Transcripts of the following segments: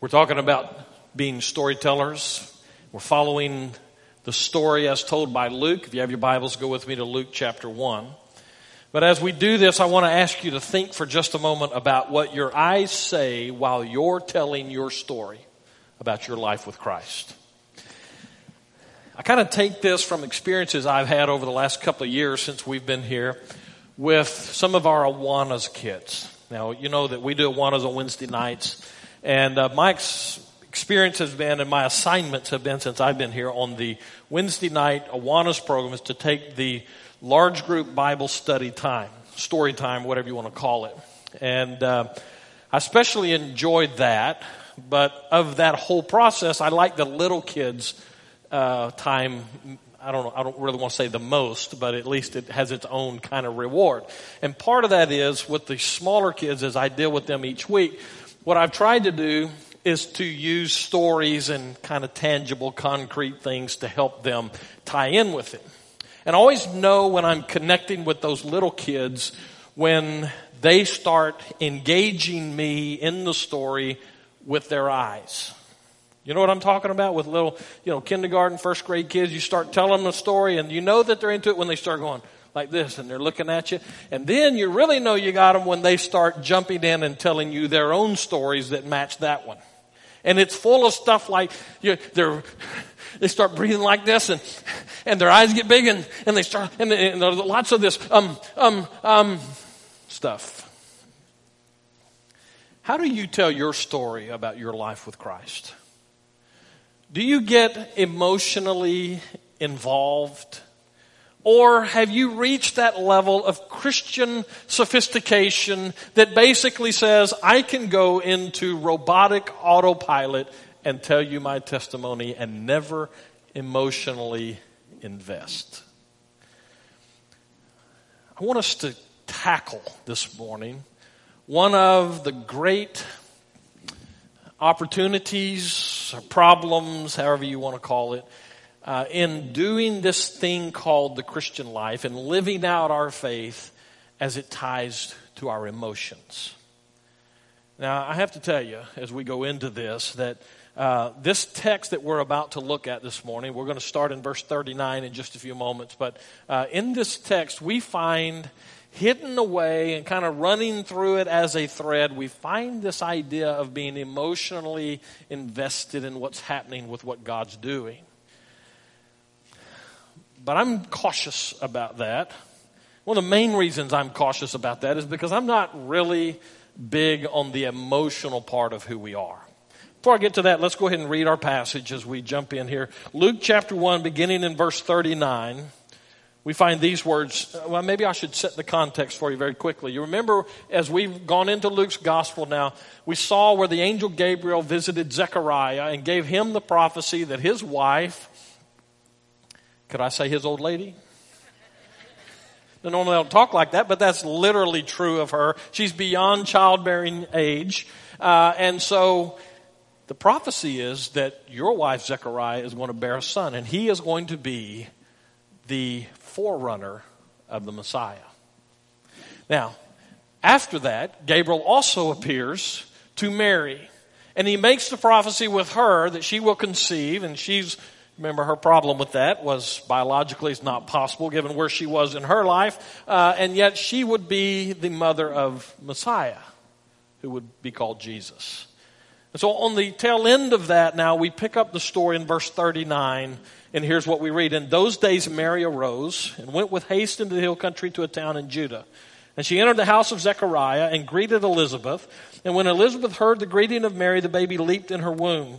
We're talking about being storytellers. We're following the story as told by Luke. If you have your Bibles, go with me to Luke chapter 1. But as we do this, I want to ask you to think for just a moment about what your eyes say while you're telling your story about your life with Christ. I kind of take this from experiences I've had over the last couple of years since we've been here with some of our Awanas kids. Now, you know that we do Awanas on Wednesday nights. And uh, my ex- experience has been, and my assignments have been since I've been here on the Wednesday night Awanas program is to take the large group Bible study time, story time, whatever you want to call it. And uh, I especially enjoyed that. But of that whole process, I like the little kids' uh, time I don't know, I don't really want to say the most, but at least it has its own kind of reward. And part of that is with the smaller kids as I deal with them each week, what I've tried to do is to use stories and kind of tangible, concrete things to help them tie in with it. And I always know when I'm connecting with those little kids when they start engaging me in the story with their eyes. You know what I'm talking about with little, you know, kindergarten, first grade kids? You start telling them a story and you know that they're into it when they start going like this and they're looking at you. And then you really know you got them when they start jumping in and telling you their own stories that match that one. And it's full of stuff like you, they're, they start breathing like this and, and their eyes get big and, and they start, and, and there's lots of this, um, um, um, stuff. How do you tell your story about your life with Christ? Do you get emotionally involved? Or have you reached that level of Christian sophistication that basically says, I can go into robotic autopilot and tell you my testimony and never emotionally invest? I want us to tackle this morning one of the great opportunities, or problems, however you want to call it, uh, in doing this thing called the Christian life and living out our faith as it ties to our emotions. Now, I have to tell you, as we go into this, that uh, this text that we're about to look at this morning, we're going to start in verse 39 in just a few moments, but uh, in this text, we find hidden away and kind of running through it as a thread, we find this idea of being emotionally invested in what's happening with what God's doing. But I'm cautious about that. One of the main reasons I'm cautious about that is because I'm not really big on the emotional part of who we are. Before I get to that, let's go ahead and read our passage as we jump in here. Luke chapter 1, beginning in verse 39 we find these words. Uh, well, maybe I should set the context for you very quickly. You remember, as we've gone into Luke's gospel now, we saw where the angel Gabriel visited Zechariah and gave him the prophecy that his wife, could I say his old lady? They normally don't talk like that, but that's literally true of her. She's beyond childbearing age. Uh, and so the prophecy is that your wife, Zechariah, is going to bear a son, and he is going to be the forerunner of the Messiah. Now, after that, Gabriel also appears to Mary. And he makes the prophecy with her that she will conceive, and she's, remember, her problem with that was biologically it's not possible given where she was in her life, uh, and yet she would be the mother of Messiah, who would be called Jesus. And so on the tail end of that now, we pick up the story in verse 39 and here's what we read. In those days, Mary arose and went with haste into the hill country to a town in Judah. And she entered the house of Zechariah and greeted Elizabeth. And when Elizabeth heard the greeting of Mary, the baby leaped in her womb.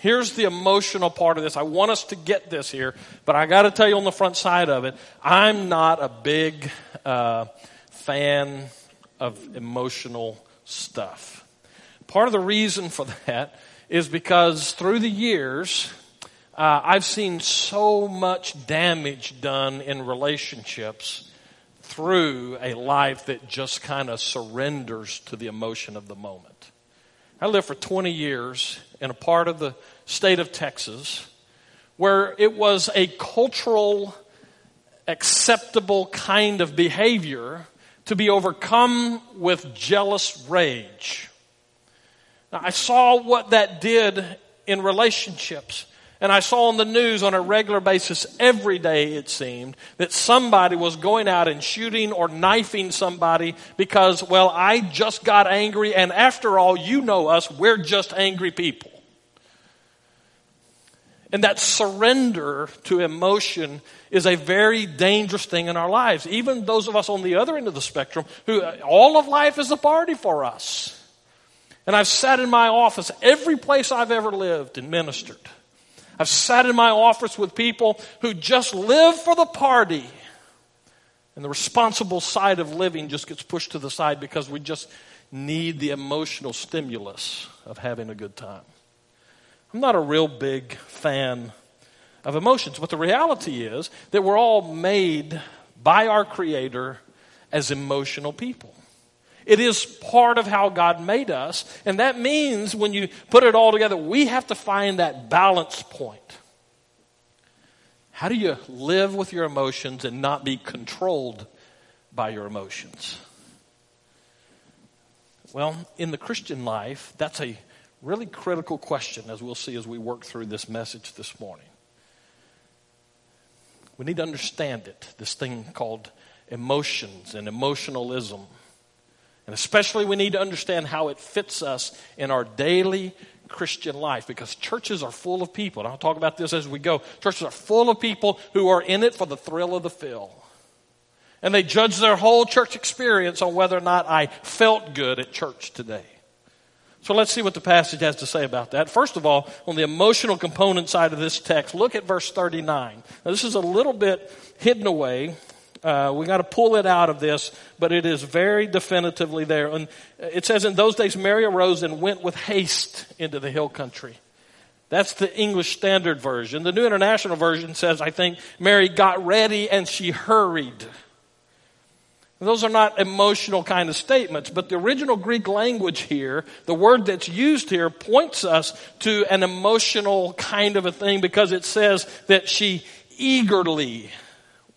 Here's the emotional part of this. I want us to get this here, but I got to tell you on the front side of it, I'm not a big uh, fan of emotional stuff. Part of the reason for that is because through the years, uh, I've seen so much damage done in relationships through a life that just kind of surrenders to the emotion of the moment. I lived for 20 years in a part of the state of Texas where it was a cultural, acceptable kind of behavior to be overcome with jealous rage. Now, I saw what that did in relationships. And I saw on the news on a regular basis every day, it seemed, that somebody was going out and shooting or knifing somebody because, well, I just got angry, and after all, you know us, we're just angry people. And that surrender to emotion is a very dangerous thing in our lives. Even those of us on the other end of the spectrum, who all of life is a party for us. And I've sat in my office every place I've ever lived and ministered. I've sat in my office with people who just live for the party. And the responsible side of living just gets pushed to the side because we just need the emotional stimulus of having a good time. I'm not a real big fan of emotions, but the reality is that we're all made by our Creator as emotional people. It is part of how God made us. And that means when you put it all together, we have to find that balance point. How do you live with your emotions and not be controlled by your emotions? Well, in the Christian life, that's a really critical question, as we'll see as we work through this message this morning. We need to understand it, this thing called emotions and emotionalism. And especially, we need to understand how it fits us in our daily Christian life because churches are full of people. And I'll talk about this as we go. Churches are full of people who are in it for the thrill of the fill. And they judge their whole church experience on whether or not I felt good at church today. So let's see what the passage has to say about that. First of all, on the emotional component side of this text, look at verse 39. Now, this is a little bit hidden away uh, we got to pull it out of this, but it is very definitively there. And it says, In those days, Mary arose and went with haste into the hill country. That's the English Standard Version. The New International Version says, I think, Mary got ready and she hurried. Those are not emotional kind of statements, but the original Greek language here, the word that's used here, points us to an emotional kind of a thing because it says that she eagerly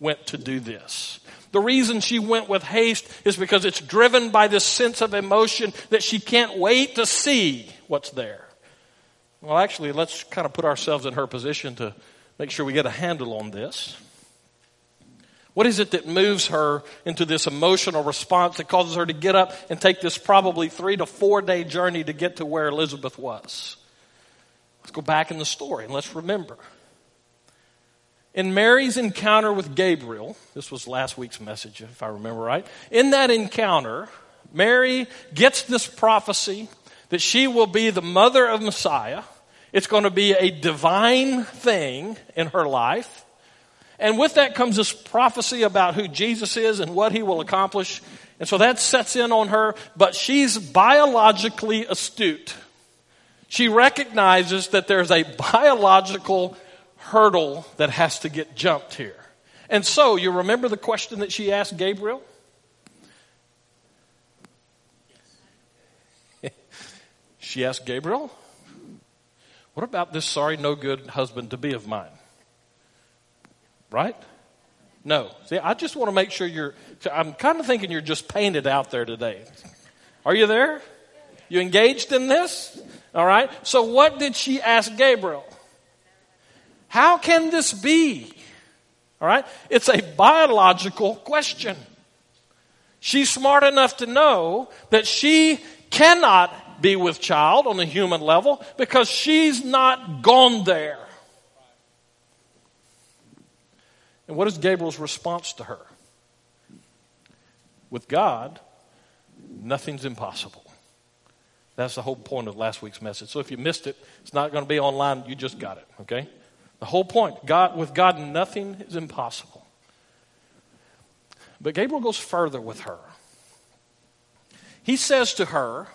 went to do this. The reason she went with haste is because it's driven by this sense of emotion that she can't wait to see what's there. Well, actually, let's kind of put ourselves in her position to make sure we get a handle on this. What is it that moves her into this emotional response that causes her to get up and take this probably three to four day journey to get to where Elizabeth was? Let's go back in the story and let's remember. In Mary's encounter with Gabriel, this was last week's message, if I remember right. In that encounter, Mary gets this prophecy that she will be the mother of Messiah. It's going to be a divine thing in her life. And with that comes this prophecy about who Jesus is and what he will accomplish. And so that sets in on her, but she's biologically astute. She recognizes that there's a biological hurdle that has to get jumped here. And so, you remember the question that she asked Gabriel? she asked Gabriel, What about this sorry, no good husband to be of mine? Right? No. See, I just want to make sure you're, I'm kind of thinking you're just painted out there today. Are you there? You engaged in this? All right. So, what did she ask Gabriel? How can this be? All right? It's a biological question. She's smart enough to know that she cannot be with child on a human level because she's not gone there. And what is Gabriel's response to her? With God, nothing's impossible. That's the whole point of last week's message. So if you missed it, it's not going to be online. You just got it, okay? The whole point God, with God, nothing is impossible. But Gabriel goes further with her. He says to her,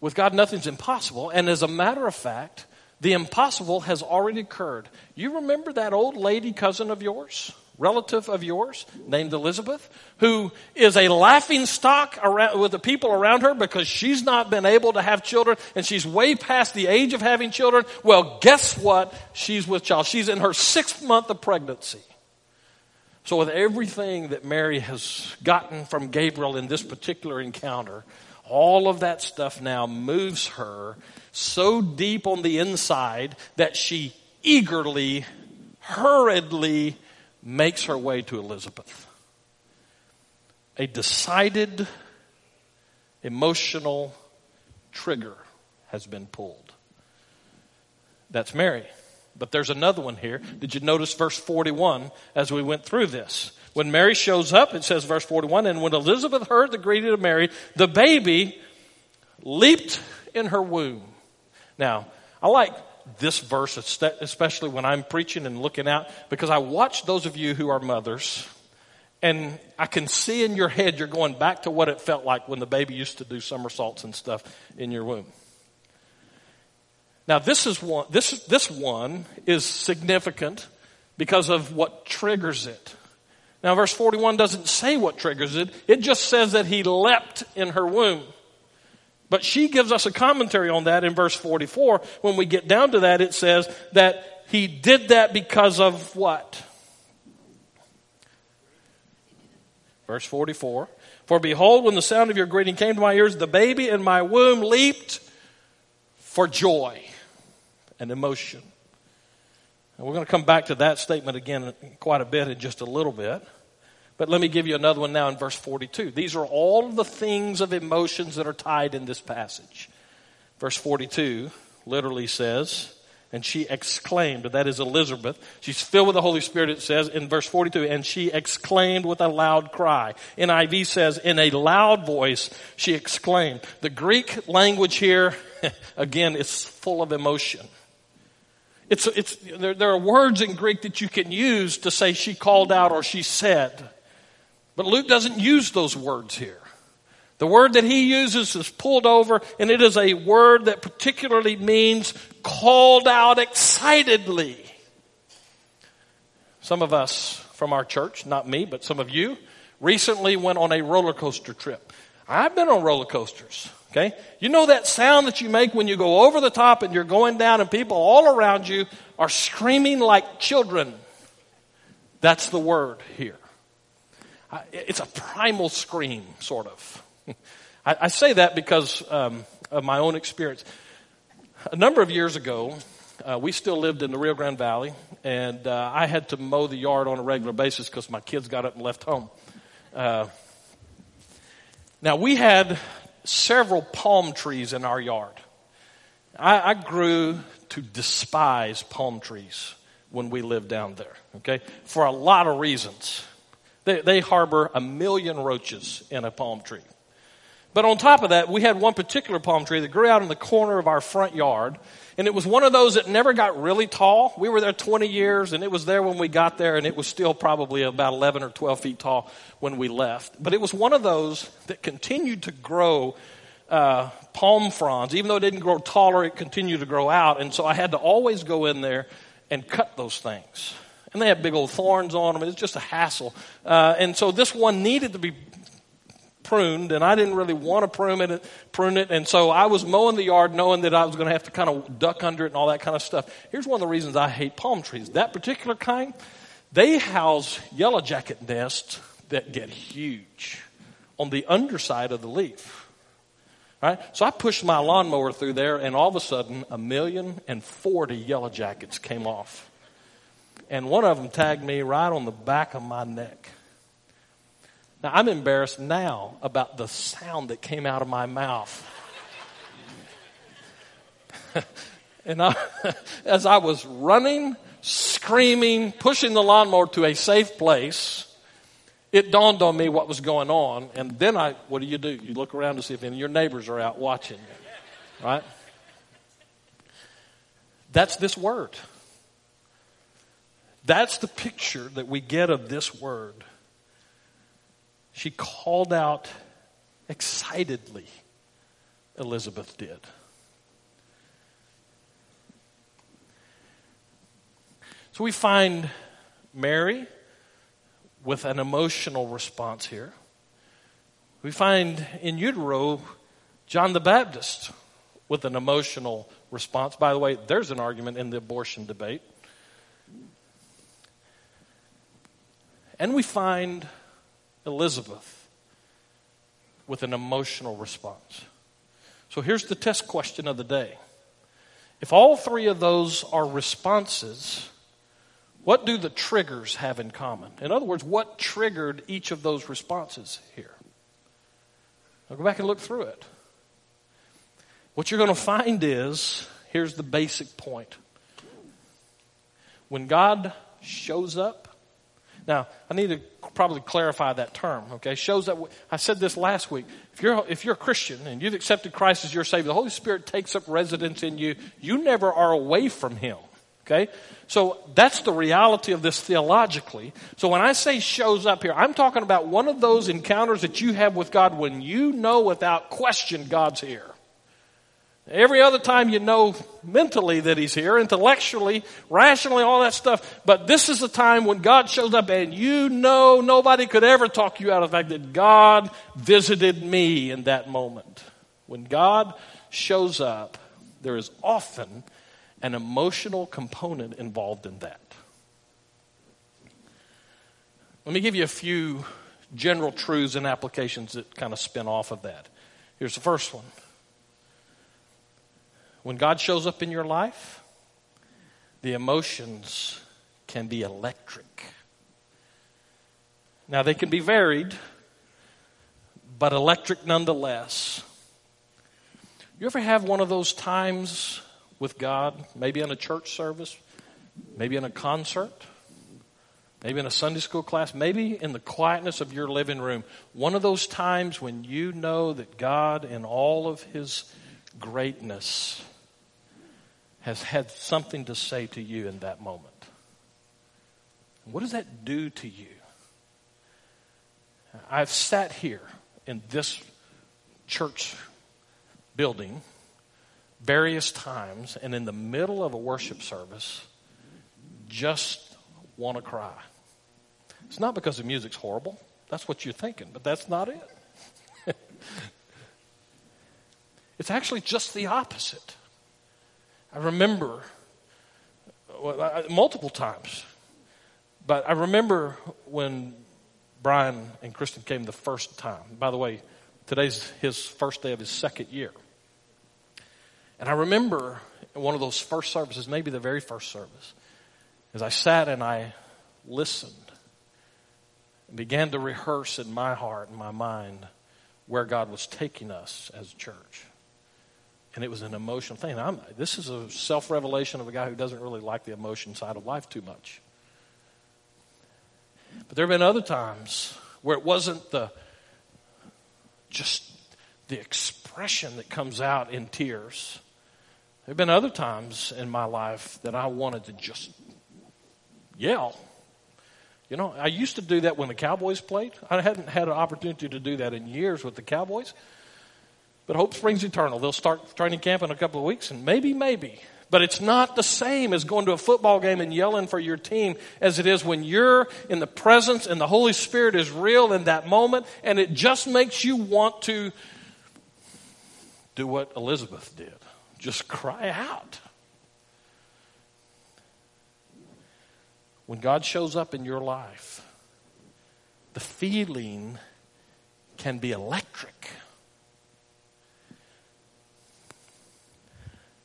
with God, nothing's impossible. And as a matter of fact, The impossible has already occurred. You remember that old lady cousin of yours? Relative of yours named Elizabeth, who is a laughing stock around, with the people around her because she's not been able to have children and she's way past the age of having children. Well, guess what? She's with child. She's in her sixth month of pregnancy. So, with everything that Mary has gotten from Gabriel in this particular encounter, all of that stuff now moves her so deep on the inside that she eagerly, hurriedly makes her way to Elizabeth. A decided emotional trigger has been pulled. That's Mary. But there's another one here. Did you notice verse 41 as we went through this? When Mary shows up, it says verse 41, and when Elizabeth heard the greeting of Mary, the baby leaped in her womb. Now, I like this verse, especially when I'm preaching and looking out, because I watch those of you who are mothers, and I can see in your head you're going back to what it felt like when the baby used to do somersaults and stuff in your womb. Now, this is one, this, this one is significant because of what triggers it. Now, verse 41 doesn't say what triggers it. It just says that he leapt in her womb. But she gives us a commentary on that in verse 44. When we get down to that, it says that he did that because of what? Verse 44. For behold, when the sound of your greeting came to my ears, the baby in my womb leaped for joy and emotion. And we're going to come back to that statement again quite a bit in just a little bit. But let me give you another one now in verse 42. These are all the things of emotions that are tied in this passage. Verse 42 literally says, and she exclaimed, that is Elizabeth. She's filled with the Holy Spirit, it says in verse 42, and she exclaimed with a loud cry. NIV says, in a loud voice, she exclaimed. The Greek language here, again, is full of emotion. It's, it's, there, there are words in Greek that you can use to say she called out or she said. But Luke doesn't use those words here. The word that he uses is pulled over, and it is a word that particularly means called out excitedly. Some of us from our church, not me, but some of you, recently went on a roller coaster trip. I've been on roller coasters. Okay? You know that sound that you make when you go over the top and you're going down and people all around you are screaming like children. That's the word here. It's a primal scream, sort of. I, I say that because um, of my own experience. A number of years ago, uh, we still lived in the Rio Grande Valley, and uh, I had to mow the yard on a regular basis because my kids got up and left home. Uh, now, we had several palm trees in our yard. I, I grew to despise palm trees when we lived down there, okay, for a lot of reasons. They, they harbor a million roaches in a palm tree. But on top of that, we had one particular palm tree that grew out in the corner of our front yard. And it was one of those that never got really tall. We were there 20 years and it was there when we got there and it was still probably about 11 or 12 feet tall when we left. But it was one of those that continued to grow uh, palm fronds. Even though it didn't grow taller, it continued to grow out. And so I had to always go in there and cut those things and they have big old thorns on them. It's just a hassle. Uh, and so this one needed to be pruned, and I didn't really want to prune it, prune it. And so I was mowing the yard knowing that I was going to have to kind of duck under it and all that kind of stuff. Here's one of the reasons I hate palm trees. That particular kind, they house yellow jacket nests that get huge on the underside of the leaf. Right? So I pushed my lawnmower through there, and all of a sudden, a million and forty yellow jackets came off and one of them tagged me right on the back of my neck. Now, I'm embarrassed now about the sound that came out of my mouth. and I, as I was running, screaming, pushing the lawnmower to a safe place, it dawned on me what was going on. And then I, what do you do? You look around to see if any of your neighbors are out watching you, right? That's this word. That's the picture that we get of this word. She called out excitedly, Elizabeth did. So we find Mary with an emotional response here. We find in utero John the Baptist with an emotional response. By the way, there's an argument in the abortion debate. And we find Elizabeth with an emotional response. So here's the test question of the day. If all three of those are responses, what do the triggers have in common? In other words, what triggered each of those responses here? I'll go back and look through it. What you're going to find is here's the basic point. When God shows up, now I need to probably clarify that term, okay? Shows up, I said this last week. If you're, if you're a Christian and you've accepted Christ as your Savior, the Holy Spirit takes up residence in you. You never are away from Him. Okay? So that's the reality of this theologically. So when I say shows up here, I'm talking about one of those encounters that you have with God when you know without question God's here. Every other time you know mentally that He's here, intellectually, rationally, all that stuff. But this is the time when God shows up and you know nobody could ever talk you out of the fact that God visited me in that moment. When God shows up, there is often an emotional component involved in that. Let me give you a few general truths and applications that kind of spin off of that. Here's the first one. When God shows up in your life, the emotions can be electric. Now, they can be varied, but electric nonetheless. You ever have one of those times with God, maybe in a church service, maybe in a concert, maybe in a Sunday school class, maybe in the quietness of your living room. One of those times when you know that God, in all of His greatness, has had something to say to you in that moment. What does that do to you? I've sat here in this church building various times and in the middle of a worship service just want to cry. It's not because the music's horrible. That's what you're thinking, but that's not it. it's actually just the opposite. I remember well, multiple times, but I remember when Brian and Kristen came the first time. By the way, today's his first day of his second year. And I remember one of those first services, maybe the very first service, as I sat and I listened and began to rehearse in my heart and my mind where God was taking us as a church. And it was an emotional thing. I'm, this is a self revelation of a guy who doesn't really like the emotion side of life too much. But there have been other times where it wasn't the just the expression that comes out in tears there have been other times in my life that I wanted to just yell. You know, I used to do that when the Cowboys played. I hadn't had an opportunity to do that in years with the Cowboys. But hope springs eternal. They'll start training camp in a couple of weeks, and maybe, maybe. But it's not the same as going to a football game and yelling for your team as it is when you're in the presence and the Holy Spirit is real in that moment, and it just makes you want to do what Elizabeth did just cry out. When God shows up in your life, the feeling can be electric.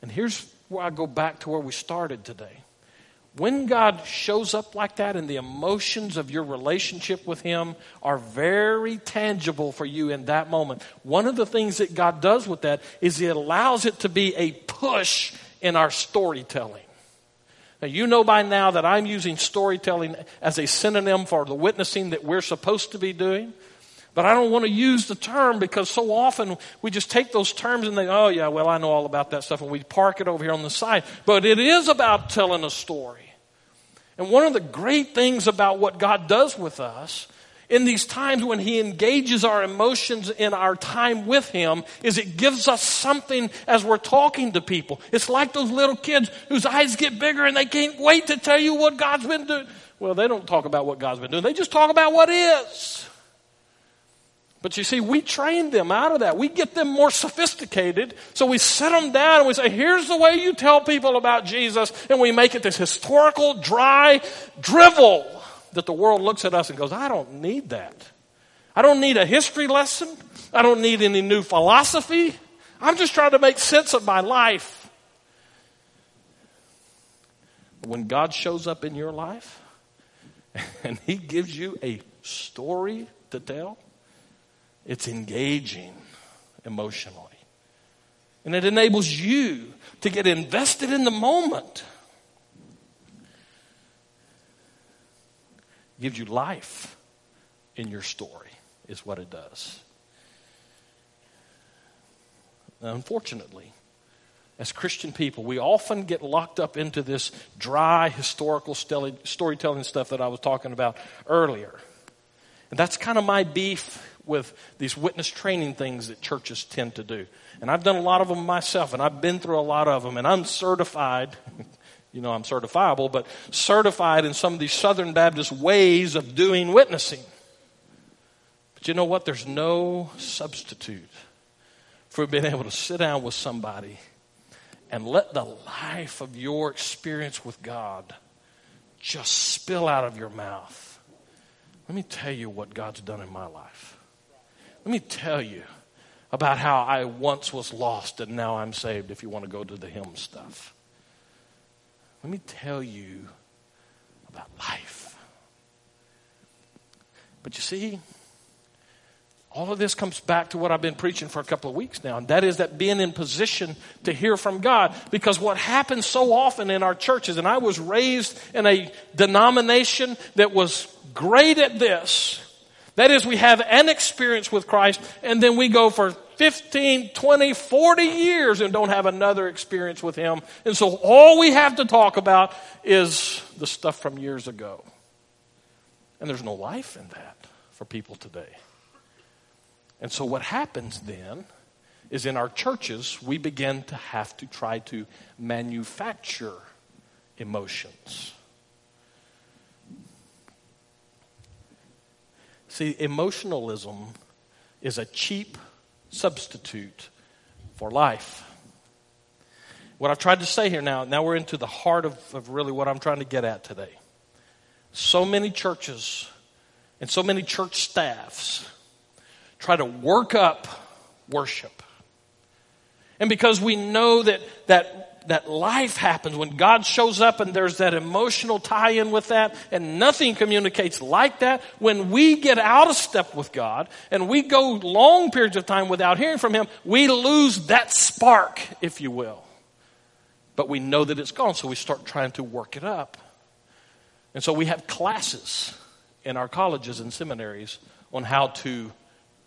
And here's where I go back to where we started today. When God shows up like that and the emotions of your relationship with Him are very tangible for you in that moment, one of the things that God does with that is He allows it to be a push in our storytelling. Now, you know by now that I'm using storytelling as a synonym for the witnessing that we're supposed to be doing. But I don't want to use the term because so often we just take those terms and they, oh yeah, well, I know all about that stuff and we park it over here on the side. But it is about telling a story. And one of the great things about what God does with us in these times when he engages our emotions in our time with him is it gives us something as we're talking to people. It's like those little kids whose eyes get bigger and they can't wait to tell you what God's been doing. Well, they don't talk about what God's been doing. They just talk about what is. But you see, we train them out of that. We get them more sophisticated. So we sit them down and we say, here's the way you tell people about Jesus. And we make it this historical, dry drivel that the world looks at us and goes, I don't need that. I don't need a history lesson. I don't need any new philosophy. I'm just trying to make sense of my life. When God shows up in your life and He gives you a story to tell, it's engaging emotionally. And it enables you to get invested in the moment. gives you life in your story, is what it does. Now, unfortunately, as Christian people, we often get locked up into this dry historical storytelling stuff that I was talking about earlier. And that's kind of my beef with these witness training things that churches tend to do. And I've done a lot of them myself, and I've been through a lot of them, and I'm certified you know I'm certifiable, but certified in some of these Southern Baptist ways of doing witnessing. But you know what? There's no substitute for being able to sit down with somebody and let the life of your experience with God just spill out of your mouth. Let me tell you what God's done in my life. Let me tell you about how I once was lost and now I'm saved if you want to go to the hymn stuff. Let me tell you about life. But you see, all of this comes back to what I've been preaching for a couple of weeks now, and that is that being in position to hear from God. Because what happens so often in our churches, and I was raised in a denomination that was great at this. That is, we have an experience with Christ, and then we go for 15, 20, 40 years and don't have another experience with Him. And so all we have to talk about is the stuff from years ago. And there's no life in that for people today. And so what happens then is in our churches, we begin to have to try to manufacture emotions. See, emotionalism is a cheap substitute for life. What I've tried to say here now, now we're into the heart of, of really what I'm trying to get at today. So many churches and so many church staffs try to work up worship. And because we know that, that that life happens when God shows up and there's that emotional tie in with that and nothing communicates like that. When we get out of step with God and we go long periods of time without hearing from Him, we lose that spark, if you will. But we know that it's gone, so we start trying to work it up. And so we have classes in our colleges and seminaries on how to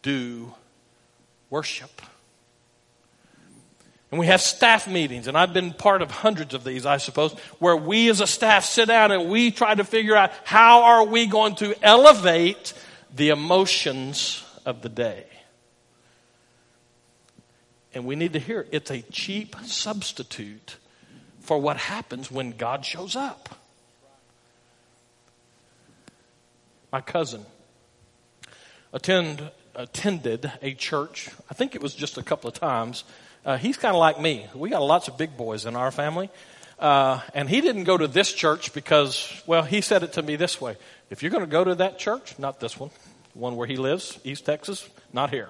do worship. And we have staff meetings, and I've been part of hundreds of these, I suppose, where we as a staff sit down and we try to figure out how are we going to elevate the emotions of the day. And we need to hear it's a cheap substitute for what happens when God shows up. My cousin attend, attended a church, I think it was just a couple of times uh, he's kind of like me. We got lots of big boys in our family. Uh, and he didn't go to this church because, well, he said it to me this way. If you're going to go to that church, not this one, one where he lives, East Texas, not here.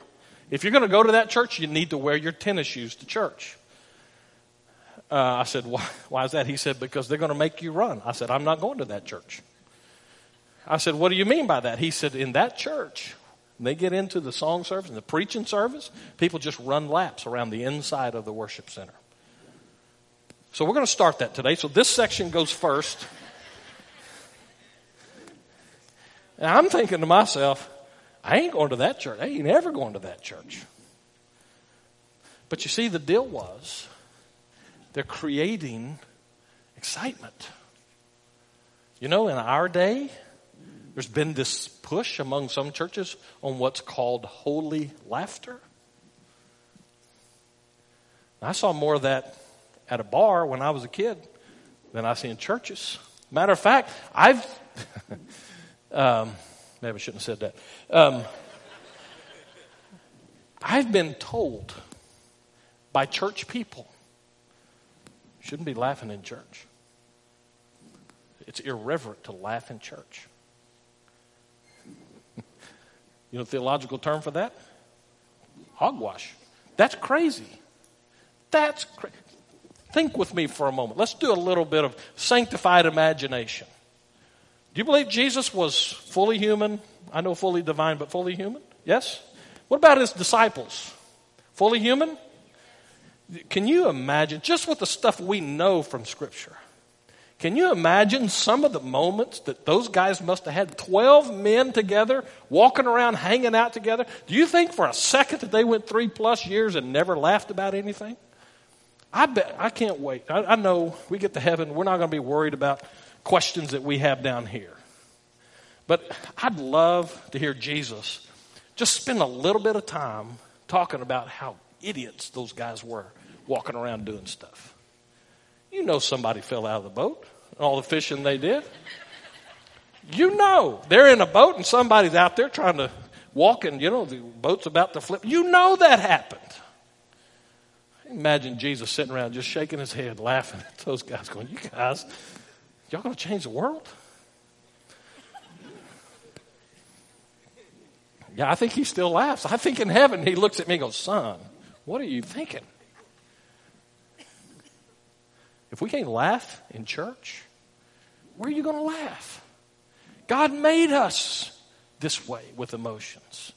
If you're going to go to that church, you need to wear your tennis shoes to church. Uh, I said, why, why is that? He said, because they're going to make you run. I said, I'm not going to that church. I said, what do you mean by that? He said, in that church, when they get into the song service and the preaching service, people just run laps around the inside of the worship center. So we're going to start that today. So this section goes first. And I'm thinking to myself, I ain't going to that church. I ain't ever going to that church. But you see, the deal was they're creating excitement. You know, in our day, There's been this push among some churches on what's called holy laughter. I saw more of that at a bar when I was a kid than I see in churches. Matter of fact, I've, um, maybe I shouldn't have said that. Um, I've been told by church people, shouldn't be laughing in church. It's irreverent to laugh in church. You know the theological term for that? Hogwash. That's crazy. That's crazy. Think with me for a moment. Let's do a little bit of sanctified imagination. Do you believe Jesus was fully human? I know fully divine, but fully human? Yes? What about his disciples? Fully human? Can you imagine, just with the stuff we know from Scripture, can you imagine some of the moments that those guys must have had 12 men together, walking around, hanging out together? Do you think for a second that they went three plus years and never laughed about anything? I bet, I can't wait. I, I know we get to heaven, we're not going to be worried about questions that we have down here. But I'd love to hear Jesus just spend a little bit of time talking about how idiots those guys were walking around doing stuff. You know somebody fell out of the boat, and all the fishing they did. You know they're in a boat and somebody's out there trying to walk and you know the boat's about to flip. You know that happened. Imagine Jesus sitting around just shaking his head, laughing at those guys, going, You guys, y'all going to change the world? Yeah, I think he still laughs. I think in heaven he looks at me and goes, Son, what are you thinking? If we can't laugh in church, where are you going to laugh? God made us this way with emotions.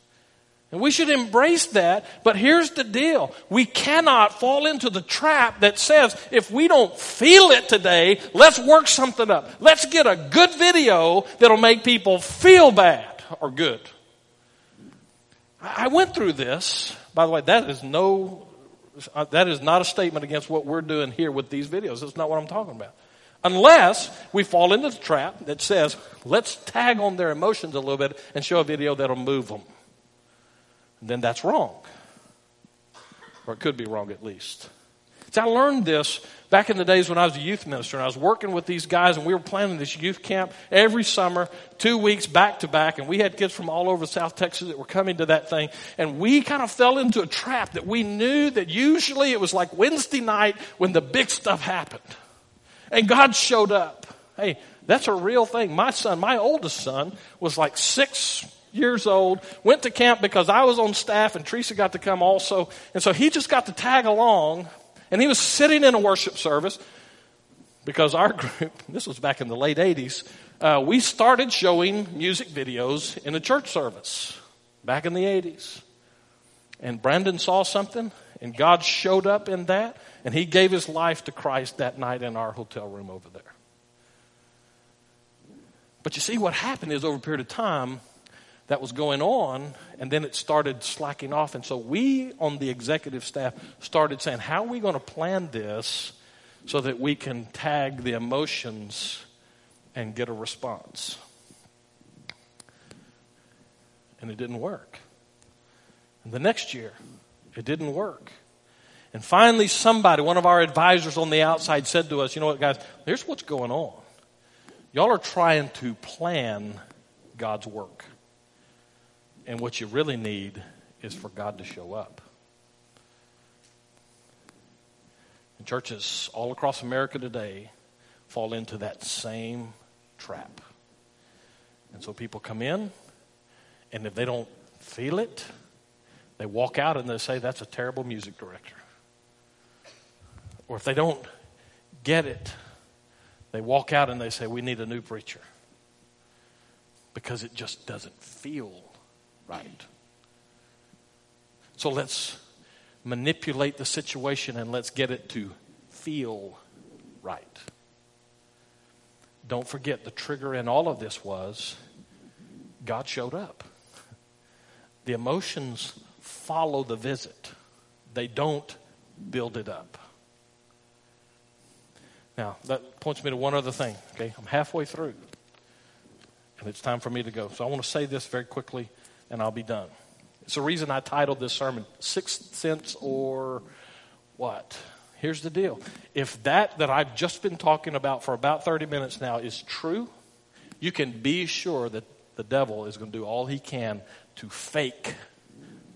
And we should embrace that, but here's the deal. We cannot fall into the trap that says if we don't feel it today, let's work something up. Let's get a good video that'll make people feel bad or good. I went through this. By the way, that is no, Uh, that is not a statement against what we're doing here with these videos. That's not what I'm talking about. Unless we fall into the trap that says, let's tag on their emotions a little bit and show a video that'll move them then that's wrong. Or it could be wrong at least. I learned this back in the days when I was a youth minister and I was working with these guys and we were planning this youth camp every summer, two weeks back to back. And we had kids from all over South Texas that were coming to that thing. And we kind of fell into a trap that we knew that usually it was like Wednesday night when the big stuff happened. And God showed up. Hey, that's a real thing. My son, my oldest son, was like six years old, went to camp because I was on staff and Teresa got to come also. And so he just got to tag along and he was sitting in a worship service because our group, this was back in the late 80s, uh, we started showing music videos in a church service back in the 80s. And Brandon saw something and God showed up in that and he gave his life to Christ that night in our hotel room over there. But you see, what happened is over a period of time, that was going on, and then it started slacking off. And so we on the executive staff started saying, How are we going to plan this so that we can tag the emotions and get a response? And it didn't work. And the next year, it didn't work. And finally, somebody, one of our advisors on the outside, said to us, You know what, guys, here's what's going on. Y'all are trying to plan God's work. And what you really need is for God to show up. And churches all across America today fall into that same trap. And so people come in, and if they don't feel it, they walk out and they say, That's a terrible music director. Or if they don't get it, they walk out and they say, We need a new preacher. Because it just doesn't feel right. So let's manipulate the situation and let's get it to feel right. Don't forget the trigger in all of this was God showed up. The emotions follow the visit, they don't build it up. Now, that points me to one other thing, okay? I'm halfway through. And it's time for me to go. So I want to say this very quickly, and I'll be done. It's the reason I titled this sermon, Sixth Sense or What? Here's the deal. If that that I've just been talking about for about 30 minutes now is true, you can be sure that the devil is going to do all he can to fake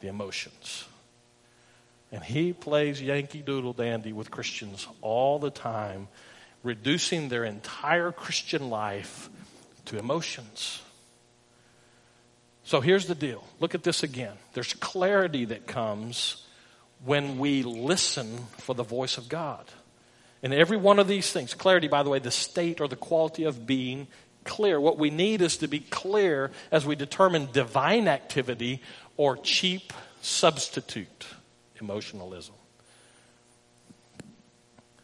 the emotions. And he plays Yankee Doodle Dandy with Christians all the time, reducing their entire Christian life to emotions. So here's the deal. Look at this again. There's clarity that comes when we listen for the voice of God. And every one of these things, clarity, by the way, the state or the quality of being clear. What we need is to be clear as we determine divine activity or cheap substitute emotionalism.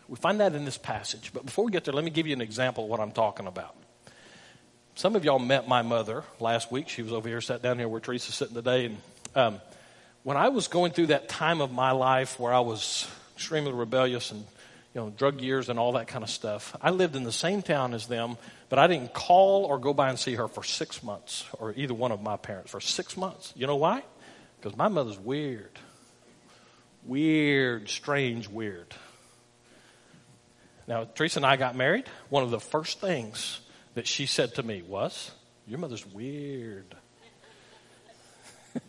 We find that in this passage. But before we get there, let me give you an example of what I'm talking about. Some of y'all met my mother last week. She was over here, sat down here where Teresa's sitting today. And um, when I was going through that time of my life where I was extremely rebellious and you know drug years and all that kind of stuff, I lived in the same town as them, but I didn't call or go by and see her for six months, or either one of my parents for six months. You know why? Because my mother's weird, weird, strange, weird. Now, Teresa and I got married. One of the first things that she said to me was, "Your mother's weird."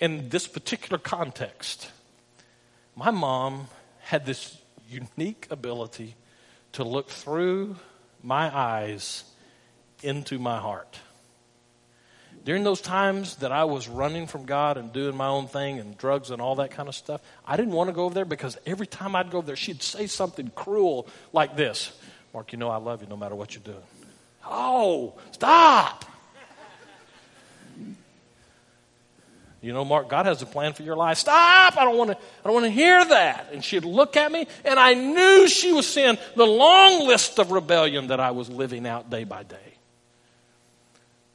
in this particular context, my mom had this unique ability to look through my eyes into my heart. During those times that I was running from God and doing my own thing and drugs and all that kind of stuff, I didn't want to go over there because every time I'd go over there, she'd say something cruel like this Mark, you know I love you no matter what you're doing. Oh, stop! You know, Mark, God has a plan for your life. Stop! I don't want to, I don't want to hear that. And she'd look at me, and I knew she was seeing the long list of rebellion that I was living out day by day.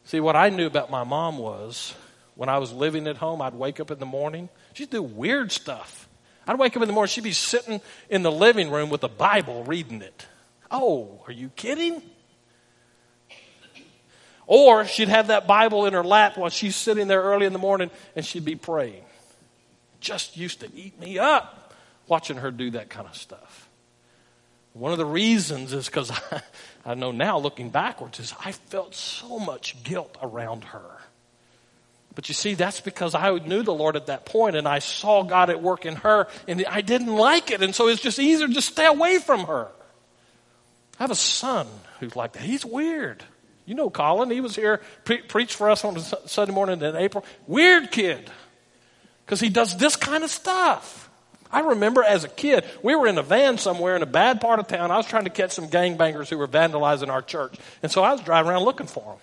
See, what I knew about my mom was when I was living at home, I'd wake up in the morning. She'd do weird stuff. I'd wake up in the morning, she'd be sitting in the living room with a Bible reading it. Oh, are you kidding? Or she'd have that Bible in her lap while she's sitting there early in the morning and she'd be praying. Just used to eat me up watching her do that kind of stuff. One of the reasons is because I, I know now looking backwards is I felt so much guilt around her. But you see, that's because I knew the Lord at that point and I saw God at work in her and I didn't like it. And so it's just easier to stay away from her. I have a son who's like that. He's weird. You know Colin. He was here, pre- preached for us on Sunday morning in April. Weird kid. Because he does this kind of stuff. I remember as a kid, we were in a van somewhere in a bad part of town. I was trying to catch some gangbangers who were vandalizing our church. And so I was driving around looking for them.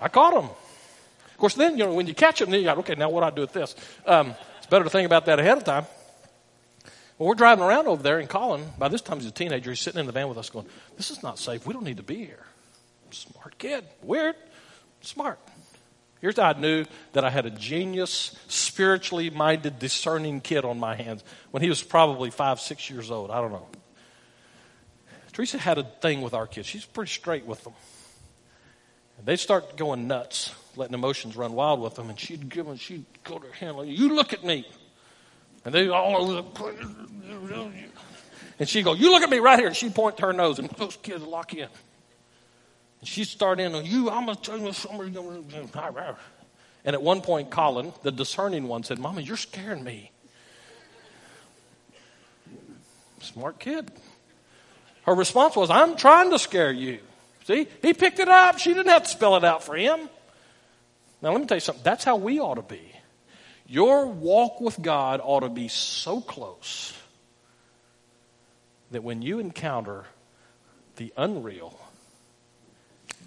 I caught them. Of course, then, you know, when you catch them, then you got, okay, now what do I do with this? Um, it's better to think about that ahead of time. Well, we're driving around over there, and Colin, by this time he's a teenager, he's sitting in the van with us going, This is not safe. We don't need to be here. Smart kid. Weird. Smart. Here's how I knew that I had a genius, spiritually minded, discerning kid on my hands when he was probably five, six years old. I don't know. Teresa had a thing with our kids. She's pretty straight with them. And they'd start going nuts, letting emotions run wild with them, and she'd give them, she'd go to her hand like, You look at me. And they all and she'd go, You look at me right here. And she'd point to her nose, and those kids lock in. And she'd start in on you, I'm gonna tell you somebody's gonna and at one point, Colin, the discerning one, said, Mama, you're scaring me. Smart kid. Her response was, I'm trying to scare you. See, he picked it up. She didn't have to spell it out for him. Now, let me tell you something. That's how we ought to be. Your walk with God ought to be so close that when you encounter the unreal,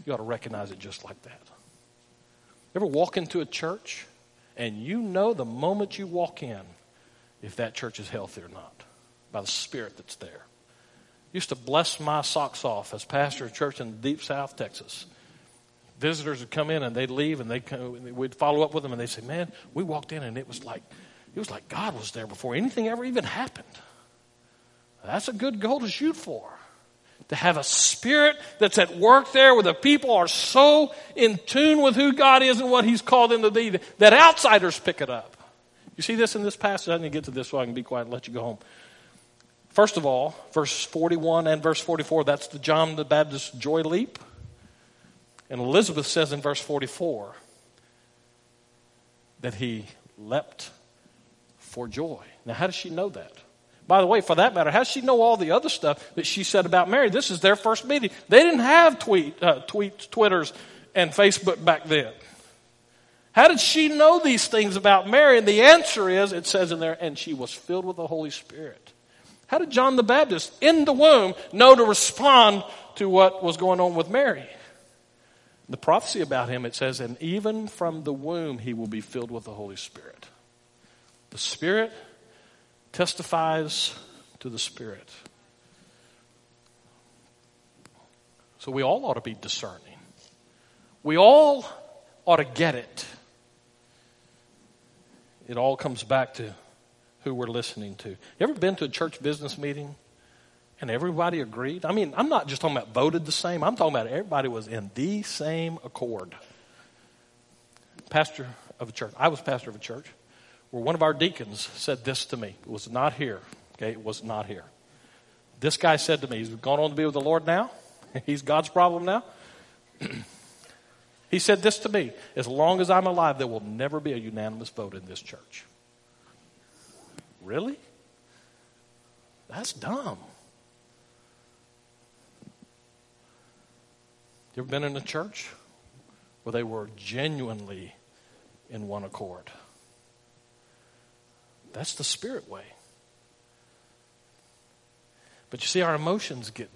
you ought to recognize it just like that. Ever walk into a church and you know the moment you walk in if that church is healthy or not by the spirit that's there. Used to bless my socks off as pastor of church in deep South Texas visitors would come in and they'd leave and they'd we'd follow up with them and they'd say, man, we walked in and it was like, it was like God was there before anything ever even happened. That's a good goal to shoot for. to have a spirit that's at work there where the people are so in tune with who God is and what He's called them to be that outsiders pick it up. You see this in this passage? I need to get to this so I can be quiet and let you go home. First of all, verse 41 and verse 44, that's the John the Baptist joy leap. And Elizabeth says in verse 44 that he leapt for joy. Now, how does she know that? By the way, for that matter, how does she know all the other stuff that she said about Mary? This is their first meeting. They didn't have tweet, uh, tweets, Twitters, and Facebook back then. How did she know these things about Mary? And the answer is, it says in there, and she was filled with the Holy Spirit. How did John the Baptist in the womb know to respond to what was going on with Mary? The prophecy about him, it says, and even from the womb he will be filled with the Holy Spirit. The Spirit testifies to the Spirit. So we all ought to be discerning. We all ought to get it. It all comes back to who we're listening to. You ever been to a church business meeting and everybody agreed? I mean, I'm not just talking about voted the same, I'm talking about everybody was in the same accord. Pastor of a church, I was pastor of a church where one of our deacons said this to me. It was not here. Okay, it was not here. This guy said to me, he's gone on to be with the Lord now. He's God's problem now. he said this to me As long as I'm alive, there will never be a unanimous vote in this church. Really? That's dumb. You ever been in a church where they were genuinely in one accord? That's the spirit way. But you see, our emotions get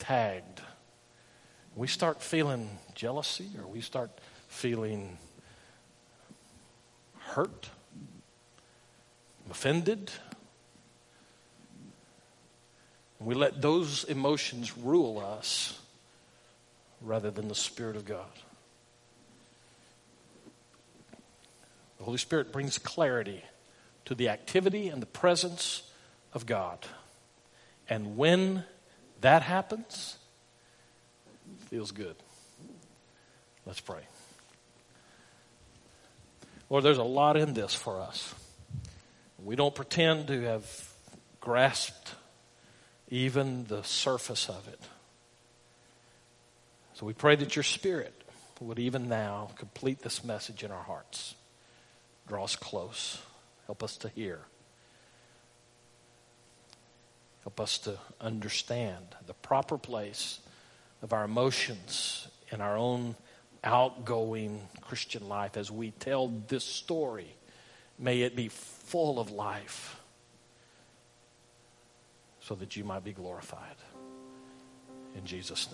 tagged. We start feeling jealousy or we start feeling hurt, offended. And we let those emotions rule us rather than the Spirit of God. The Holy Spirit brings clarity to the activity and the presence of God. And when that happens, feels good. Let's pray. Lord, there's a lot in this for us. We don't pretend to have grasped even the surface of it. So we pray that your Spirit would even now complete this message in our hearts. Draw us close. Help us to hear. Help us to understand the proper place of our emotions in our own outgoing Christian life as we tell this story. May it be full of life so that you might be glorified. In Jesus' name.